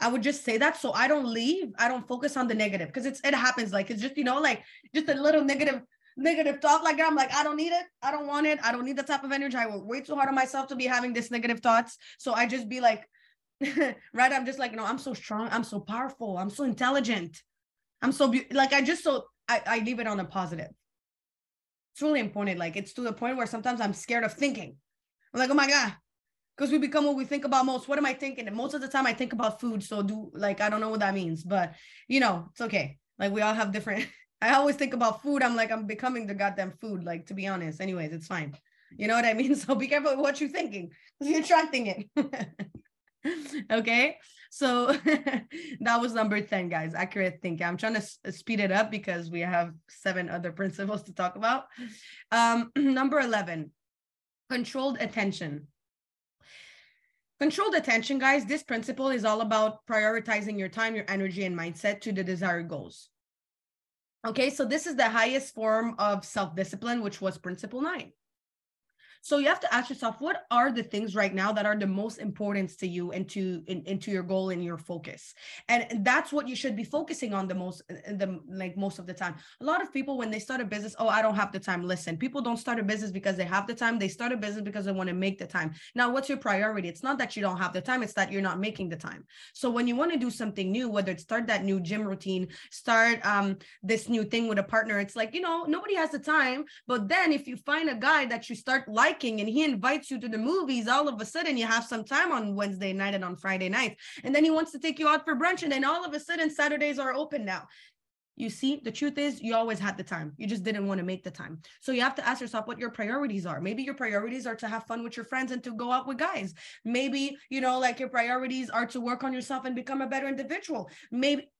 I would just say that so I don't leave. I don't focus on the negative because it's it happens like it's just you know like just a little negative negative thought like. I'm like, I don't need it. I don't want it. I don't need the type of energy. I work way too hard on myself to be having this negative thoughts. So I just be like, right? I'm just like, no, I'm so strong. I'm so powerful. I'm so intelligent. I'm so be- like, I just so I, I leave it on a positive. It's really important. Like it's to the point where sometimes I'm scared of thinking. I'm like, oh my God, because we become what we think about most. What am I thinking? And most of the time I think about food. So do like, I don't know what that means, but you know, it's okay. Like we all have different I always think about food. I'm like, I'm becoming the goddamn food, like to be honest. Anyways, it's fine. You know what I mean? So be careful what you're thinking because you're attracting it. okay. So that was number 10, guys. Accurate thinking. I'm trying to s- speed it up because we have seven other principles to talk about. Um, number 11, controlled attention. Controlled attention, guys. This principle is all about prioritizing your time, your energy, and mindset to the desired goals. Okay, so this is the highest form of self discipline, which was principle nine. So you have to ask yourself, what are the things right now that are the most important to you and to in, into your goal and your focus? And that's what you should be focusing on the most, the like most of the time. A lot of people when they start a business, oh, I don't have the time. Listen, people don't start a business because they have the time. They start a business because they want to make the time. Now, what's your priority? It's not that you don't have the time; it's that you're not making the time. So when you want to do something new, whether it's start that new gym routine, start um this new thing with a partner, it's like you know nobody has the time. But then if you find a guy that you start like liking and he invites you to the movies, all of a sudden you have some time on Wednesday night and on Friday night. And then he wants to take you out for brunch. And then all of a sudden Saturdays are open now. You see, the truth is you always had the time. You just didn't want to make the time. So you have to ask yourself what your priorities are. Maybe your priorities are to have fun with your friends and to go out with guys. Maybe, you know, like your priorities are to work on yourself and become a better individual. Maybe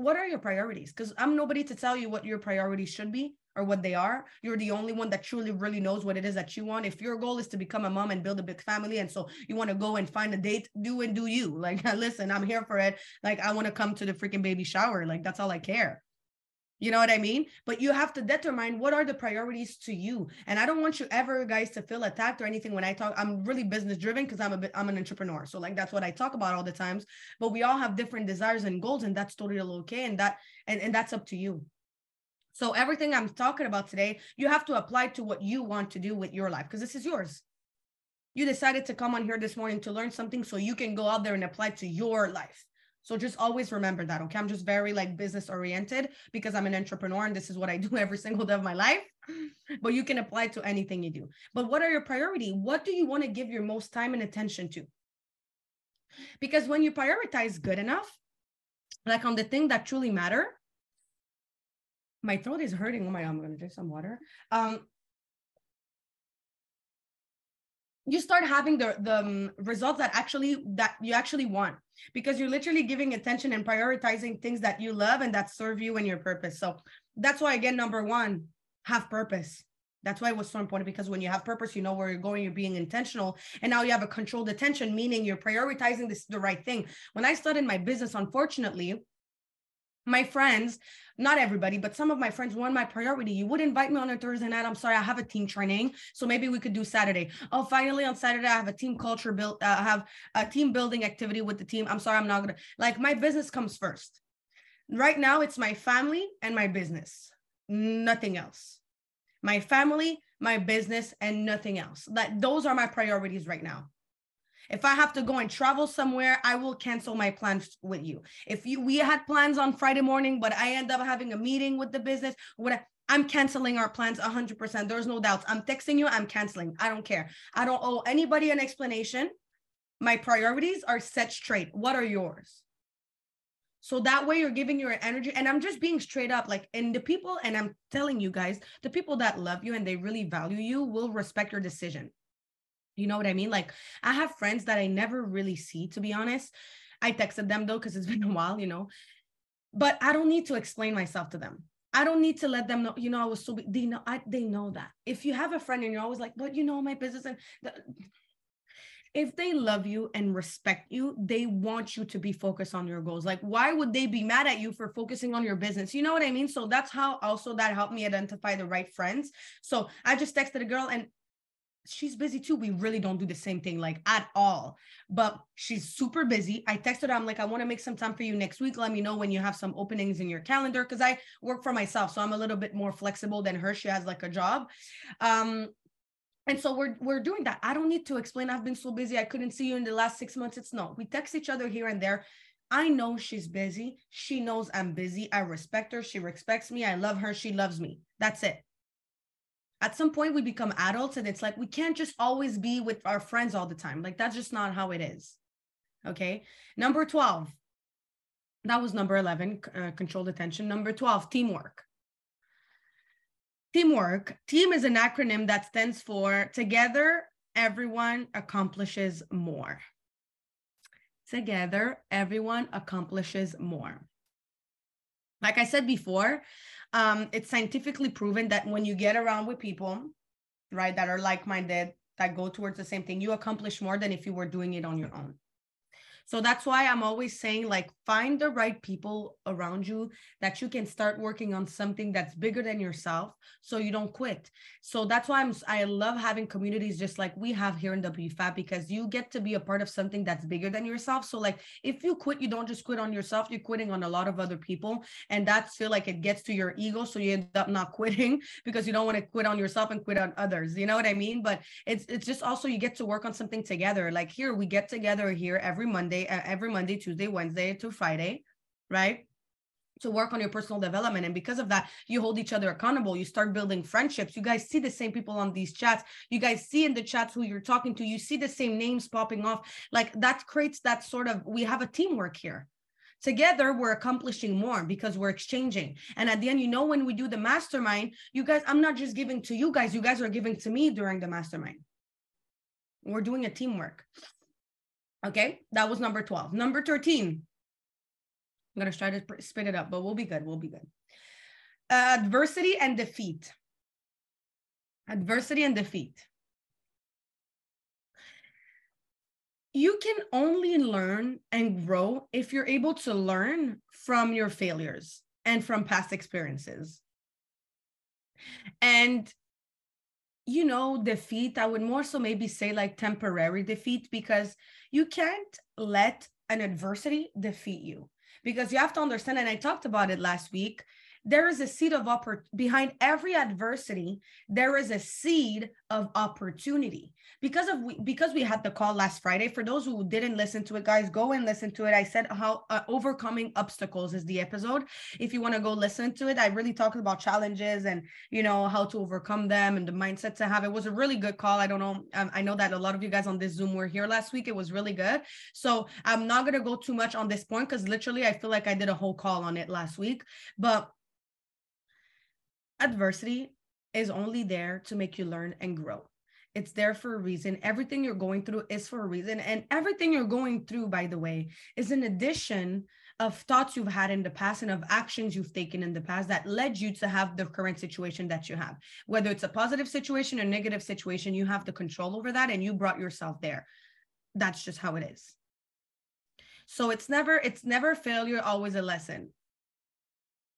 what are your priorities? Because I'm nobody to tell you what your priorities should be or what they are. You're the only one that truly really knows what it is that you want. If your goal is to become a mom and build a big family, and so you want to go and find a date, do and do you. Like, listen, I'm here for it. Like, I want to come to the freaking baby shower. Like, that's all I care. You know what I mean? But you have to determine what are the priorities to you. And I don't want you ever guys to feel attacked or anything when I talk. I'm really business driven because I'm a bit I'm an entrepreneur. So like that's what I talk about all the times. But we all have different desires and goals, and that's totally okay. And that and, and that's up to you. So everything I'm talking about today, you have to apply to what you want to do with your life because this is yours. You decided to come on here this morning to learn something so you can go out there and apply to your life. So just always remember that, okay? I'm just very like business oriented because I'm an entrepreneur and this is what I do every single day of my life. But you can apply to anything you do. But what are your priority? What do you want to give your most time and attention to? Because when you prioritize good enough, like on the thing that truly matter, my throat is hurting. Oh my God, I'm gonna drink some water. Um, you start having the the um, results that actually that you actually want because you're literally giving attention and prioritizing things that you love and that serve you and your purpose. So that's why again, number one, have purpose. That's why it was so important because when you have purpose, you know where you're going, you're being intentional. And now you have a controlled attention, meaning you're prioritizing this the right thing. When I started my business, unfortunately, my friends, not everybody, but some of my friends want my priority. You would invite me on a Thursday night. I'm sorry, I have a team training, so maybe we could do Saturday. Oh, finally on Saturday I have a team culture build. Uh, I have a team building activity with the team. I'm sorry, I'm not gonna like my business comes first. Right now, it's my family and my business, nothing else. My family, my business, and nothing else. That those are my priorities right now. If I have to go and travel somewhere, I will cancel my plans with you. If you we had plans on Friday morning, but I end up having a meeting with the business, what I'm canceling our plans 100%. There's no doubts. I'm texting you, I'm canceling. I don't care. I don't owe anybody an explanation. My priorities are set straight. What are yours? So that way you're giving your energy. And I'm just being straight up like, and the people, and I'm telling you guys, the people that love you and they really value you will respect your decision. You know what I mean? Like I have friends that I never really see, to be honest. I texted them though, because it's been a while, you know. But I don't need to explain myself to them. I don't need to let them know, you know, I was so they know I they know that. If you have a friend and you're always like, but you know, my business and the, if they love you and respect you, they want you to be focused on your goals. Like, why would they be mad at you for focusing on your business? You know what I mean? So that's how also that helped me identify the right friends. So I just texted a girl and she's busy too. We really don't do the same thing like at all. But she's super busy. I texted her, I'm like, I want to make some time for you next week. Let me know when you have some openings in your calendar because I work for myself. So I'm a little bit more flexible than her. She has like a job. Um, and so we're we're doing that. I don't need to explain. I've been so busy. I couldn't see you in the last six months. It's no. We text each other here and there. I know she's busy. She knows I'm busy. I respect her. She respects me. I love her. She loves me. That's it at some point we become adults and it's like we can't just always be with our friends all the time. Like that's just not how it is. Okay? Number 12 that was number 11 uh, controlled attention. Number 12 teamwork. Teamwork team is an acronym that stands for together everyone accomplishes more. Together everyone accomplishes more. Like i said before um, it's scientifically proven that when you get around with people, right, that are like minded, that go towards the same thing you accomplish more than if you were doing it on your own so that's why I'm always saying, like, find the right people around you that you can start working on something that's bigger than yourself so you don't quit. So that's why I'm I love having communities just like we have here in WFAB because you get to be a part of something that's bigger than yourself. So like if you quit, you don't just quit on yourself, you're quitting on a lot of other people. And that's feel like it gets to your ego. So you end up not quitting because you don't want to quit on yourself and quit on others. You know what I mean? But it's it's just also you get to work on something together. Like here, we get together here every Monday uh, every Monday, Tuesday, Wednesday to Friday, right? to work on your personal development. And because of that, you hold each other accountable. You start building friendships. You guys see the same people on these chats. You guys see in the chats who you're talking to. You see the same names popping off. Like that creates that sort of, we have a teamwork here. Together, we're accomplishing more because we're exchanging. And at the end, you know, when we do the mastermind, you guys, I'm not just giving to you guys, you guys are giving to me during the mastermind. We're doing a teamwork. Okay, that was number 12. Number 13. I'm going to try to spit it up, but we'll be good. We'll be good. Uh, adversity and defeat. Adversity and defeat. You can only learn and grow if you're able to learn from your failures and from past experiences. And you know, defeat, I would more so maybe say like temporary defeat because you can't let an adversity defeat you. Because you have to understand and i talked about it last week there is a seed of oppor- behind every adversity there is a seed of opportunity. Because of we, because we had the call last friday for those who didn't listen to it guys go and listen to it. I said how uh, overcoming obstacles is the episode. If you want to go listen to it i really talked about challenges and you know how to overcome them and the mindset to have. It was a really good call. I don't know um, i know that a lot of you guys on this zoom were here last week. It was really good. So i'm not going to go too much on this point because literally i feel like i did a whole call on it last week. But adversity is only there to make you learn and grow. It's there for a reason. Everything you're going through is for a reason. And everything you're going through, by the way, is an addition of thoughts you've had in the past and of actions you've taken in the past that led you to have the current situation that you have. Whether it's a positive situation or negative situation, you have the control over that and you brought yourself there. That's just how it is. So it's never, it's never failure, always a lesson.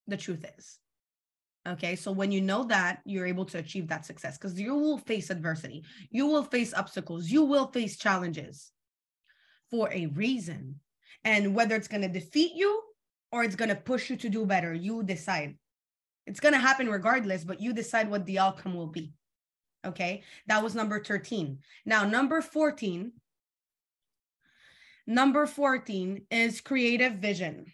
The truth is. Okay, so when you know that, you're able to achieve that success because you will face adversity, you will face obstacles, you will face challenges for a reason. And whether it's going to defeat you or it's going to push you to do better, you decide. It's going to happen regardless, but you decide what the outcome will be. Okay, that was number 13. Now, number 14. Number 14 is creative vision.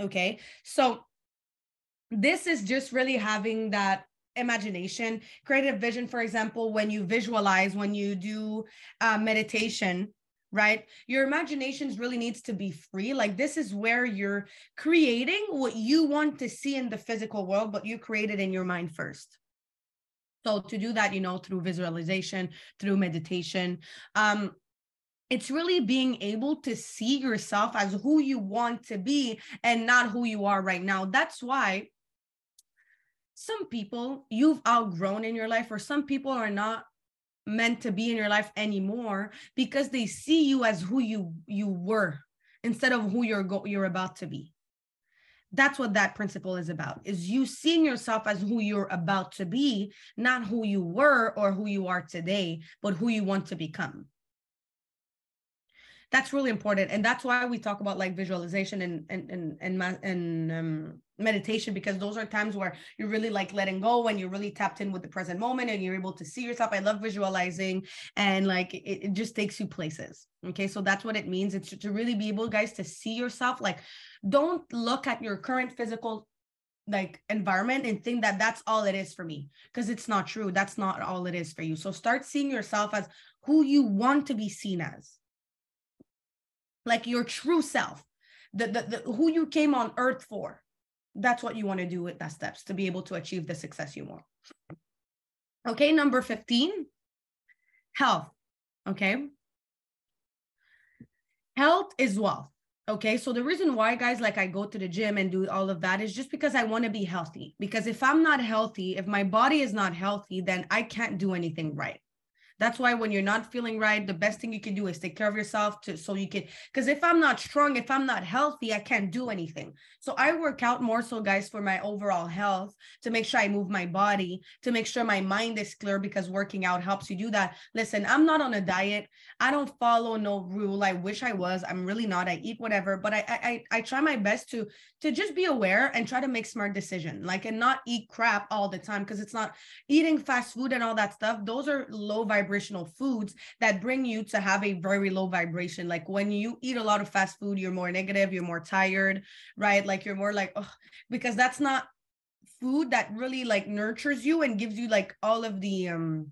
Okay, so this is just really having that imagination creative vision. For example when you visualize when you do uh, meditation right? Your imaginations really needs to be free. Like this is where you're creating what you want to see in the physical world but you create it in your mind first. So to do that you know through visualization through meditation um it's really being able to see yourself as who you want to be and not who you are right now. That's why some people you've outgrown in your life or some people are not meant to be in your life anymore because they see you as who you you were instead of who you're go- you're about to be. That's what that principle is about is you seeing yourself as who you're about to be not who you were or who you are today but who you want to become that's really important. And that's why we talk about like visualization and and and and, and um, meditation because those are times where you're really like letting go and you're really tapped in with the present moment and you're able to see yourself. I love visualizing and like it, it just takes you places okay? So that's what it means. It's to really be able guys to see yourself like don't look at your current physical like environment and think that that's all it is for me because it's not true. That's not all it is for you. So start seeing yourself as who you want to be seen as like your true self, the, the, the who you came on earth for. That's what you want to do with that steps to be able to achieve the success you want. Okay, number 15, health. Okay. Health is wealth. Okay. So the reason why, guys, like I go to the gym and do all of that is just because I want to be healthy. Because if I'm not healthy, if my body is not healthy, then I can't do anything right. That's why when you're not feeling right, the best thing you can do is take care of yourself to so you can because if I'm not strong, if I'm not healthy, I can't do anything. So I work out more so guys for my overall health to make sure I move my body, to make sure my mind is clear because working out helps you do that. Listen, I'm not on a diet. I don't follow no rule. I wish I was. I'm really not. I eat whatever, but I I I try my best to to just be aware and try to make smart decision like and not eat crap all the time because it's not eating fast food and all that stuff. Those are low vibrational foods that bring you to have a very low vibration. Like when you eat a lot of fast food, you're more negative, you're more tired, right? Like you're more like, oh, because that's not food that really like nurtures you and gives you like all of the um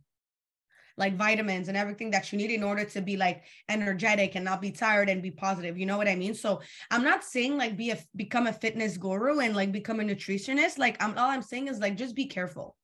like vitamins and everything that you need in order to be like energetic and not be tired and be positive. You know what I mean? So I'm not saying like be a become a fitness guru and like become a nutritionist. Like I'm all I'm saying is like just be careful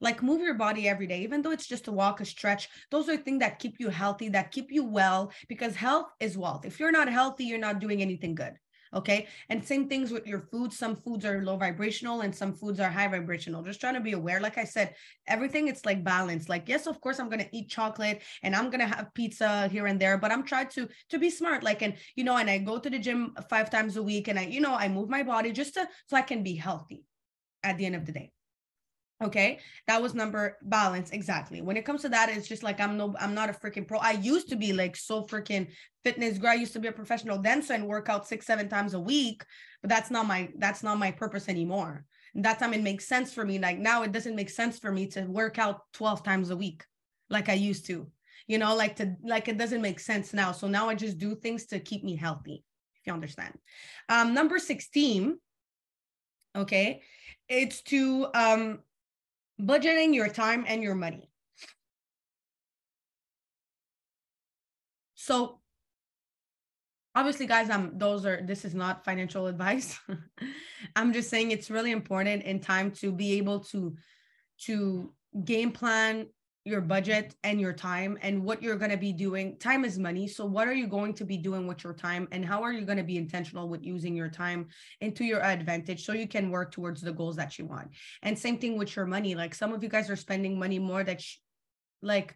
like move your body every day even though it's just a walk a stretch those are things that keep you healthy that keep you well because health is wealth if you're not healthy you're not doing anything good okay? And same things with your food. Some foods are low vibrational and some foods are high vibrational. Just trying to be aware. Like i said everything it's like balance. Like yes of course i'm to eat chocolate and i'm to have pizza here and there but i'm trying to to be smart. Like and you know and i go to the gym five times a week and i you know i move my body just to so i can be healthy at the end of the day Okay, that was number balance exactly. When it comes to that, it's just like I'm no, I'm not a freaking pro. I used to be like so freaking fitness girl. I used to be a professional dancer and work out six, seven times a week, but that's not my that's not my purpose anymore. That time it makes sense for me. Like now, it doesn't make sense for me to work out twelve times a week like I used to. You know, like to like it doesn't make sense now. So now I just do things to keep me healthy. If you understand. Um, number sixteen. Okay, it's to um budgeting your time and your money. So obviously guys i'm those are this is not financial advice i'm just saying it's really important in time to be able to to game plan your budget and your time and what you're going to be doing. Time is money. So, what are you going to be doing with your time? And how are you going to be intentional with using your time into your advantage so you can work towards the goals that you want? And same thing with your money. Like, some of you guys are spending money more that, sh- like,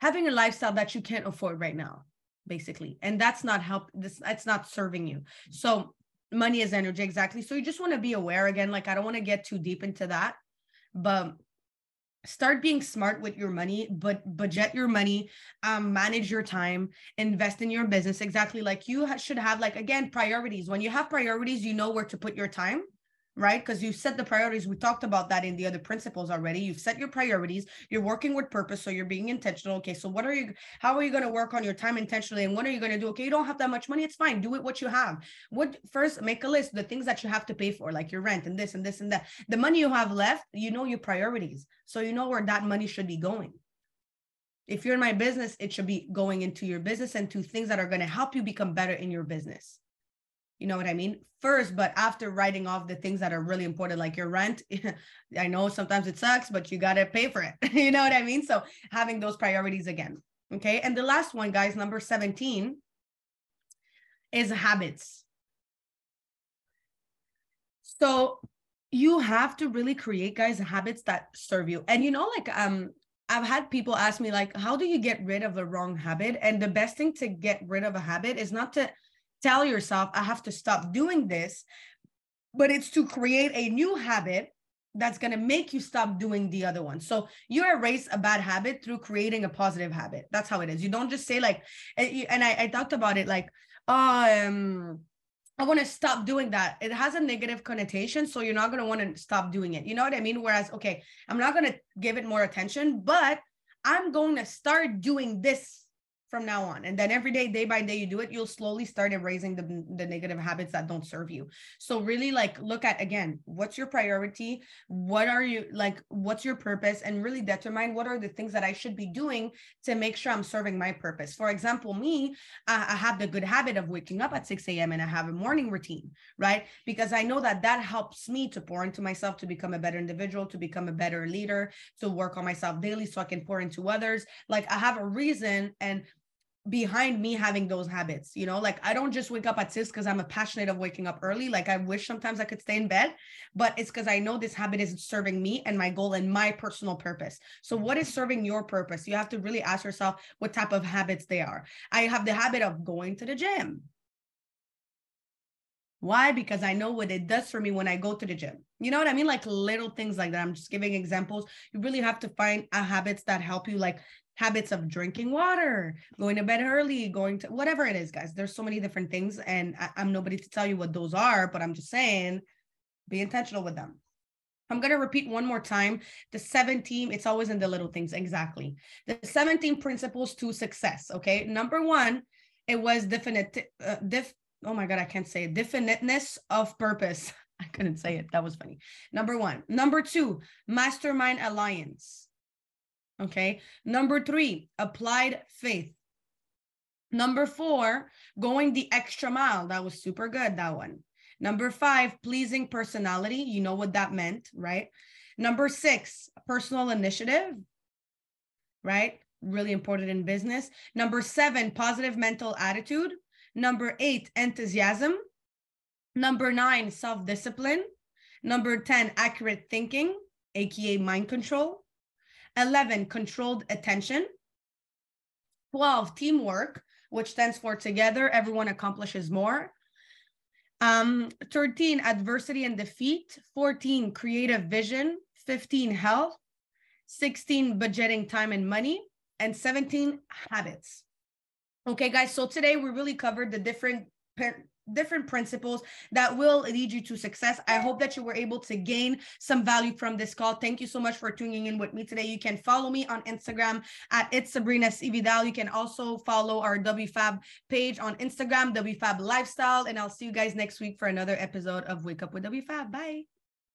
having a lifestyle that you can't afford right now, basically. And that's not help. This, that's not serving you. So, money is energy. Exactly. So, you just want to be aware again. Like, I don't want to get too deep into that. But start being smart with your money but budget your money um, manage your time invest in your business. Exactly like you ha- should have like again priorities. When you have priorities you know where to put your time right? Because you set the priorities. We talked about that in the other principles already. You've set your priorities. You're working with purpose. So you're being intentional. Okay. So what are you, how are you going to work on your time intentionally? And what are you going to do? Okay. You don't have that much money. It's fine. Do it what you have. What first make a list, the things that you have to pay for, like your rent and this and this and that. The money you have left, you know your priorities. So you know where that money should be going. If you're in my business, it should be going into your business and to things that are going to help you become better in your business. You know what I mean? First, but after writing off the things that are really important, like your rent, I know sometimes it sucks, but you got to pay for it. you know what I mean? So having those priorities again. Okay. And the last one, guys, number 17 is habits. So you have to really create, guys, habits that serve you. And you know, like um, I've had people ask me, like, how do you get rid of a wrong habit? And the best thing to get rid of a habit is not to tell yourself, I have to stop doing this, but it's to create a new habit that's going to make you stop doing the other one. So you erase a bad habit through creating a positive habit. That's how it is. You don't just say like, and I, I talked about it like, um, I want to stop doing that. It has a negative connotation. So you're not going to want to stop doing it. You know what I mean? Whereas, okay, I'm not going to give it more attention, but I'm going to start doing this from now on. And then every day day by day you do it you'll slowly start erasing the, the negative habits that don't serve you. So really like look at again what's your priority? What are you like what's your purpose? And really determine what are the things that i should be doing to make sure i'm serving my purpose. For example me i, have the good habit of waking up at 6 a.m and i have a morning routine right? Because i know that that helps me to pour into myself to become a better individual to become a better leader to work on myself daily so i can pour into others. Like i have a reason and behind me having those habits you know? Like i don't just wake up at six because i'm a passionate of waking up early. Like i wish sometimes i could stay in bed but it's because i know this habit isn't serving me and my goal and my personal purpose. So what is serving your purpose? You have to really ask yourself what type of habits they are. I have the habit of going to the gym why? Because I know what it does for me when I go to the gym. You know what I mean? Like little things like that. I'm just giving examples. You really have to find a habits that help you, like habits of drinking water, going to bed early, going to whatever it is, guys. There's so many different things, and I, I'm nobody to tell you what those are, but I'm just saying, be intentional with them. I'm going to repeat one more time. The 17, it's always in the little things. Exactly. The 17 principles to success. Okay. Number one, it was definite, uh, def, oh my God, I can't say it. Definiteness of purpose. I couldn't say it. That was funny. Number one. Number two, mastermind alliance. Okay. Number three, applied faith. Number four, going the extra mile. That was super good, that one. Number five, pleasing personality. You know what that meant, right? Number six, personal initiative, right? Really important in business. Number seven, positive mental attitude. Number eight, enthusiasm. Number nine, self discipline. Number 10, accurate thinking, AKA mind control. 11, controlled attention. 12, teamwork, which stands for together, everyone accomplishes more. Um, 13, adversity and defeat. 14, creative vision. 15, health. 16, budgeting time and money. And 17, habits. Okay, guys. So today we really covered the different different principles that will lead you to success. I hope that you were able to gain some value from this call. Thank you so much for tuning in with me today. You can follow me on Instagram at it's Sabrina. Vidal. You can also follow our WFAB page on Instagram, WFAB Lifestyle. And I'll see you guys next week for another episode of Wake Up with WFAB. Bye.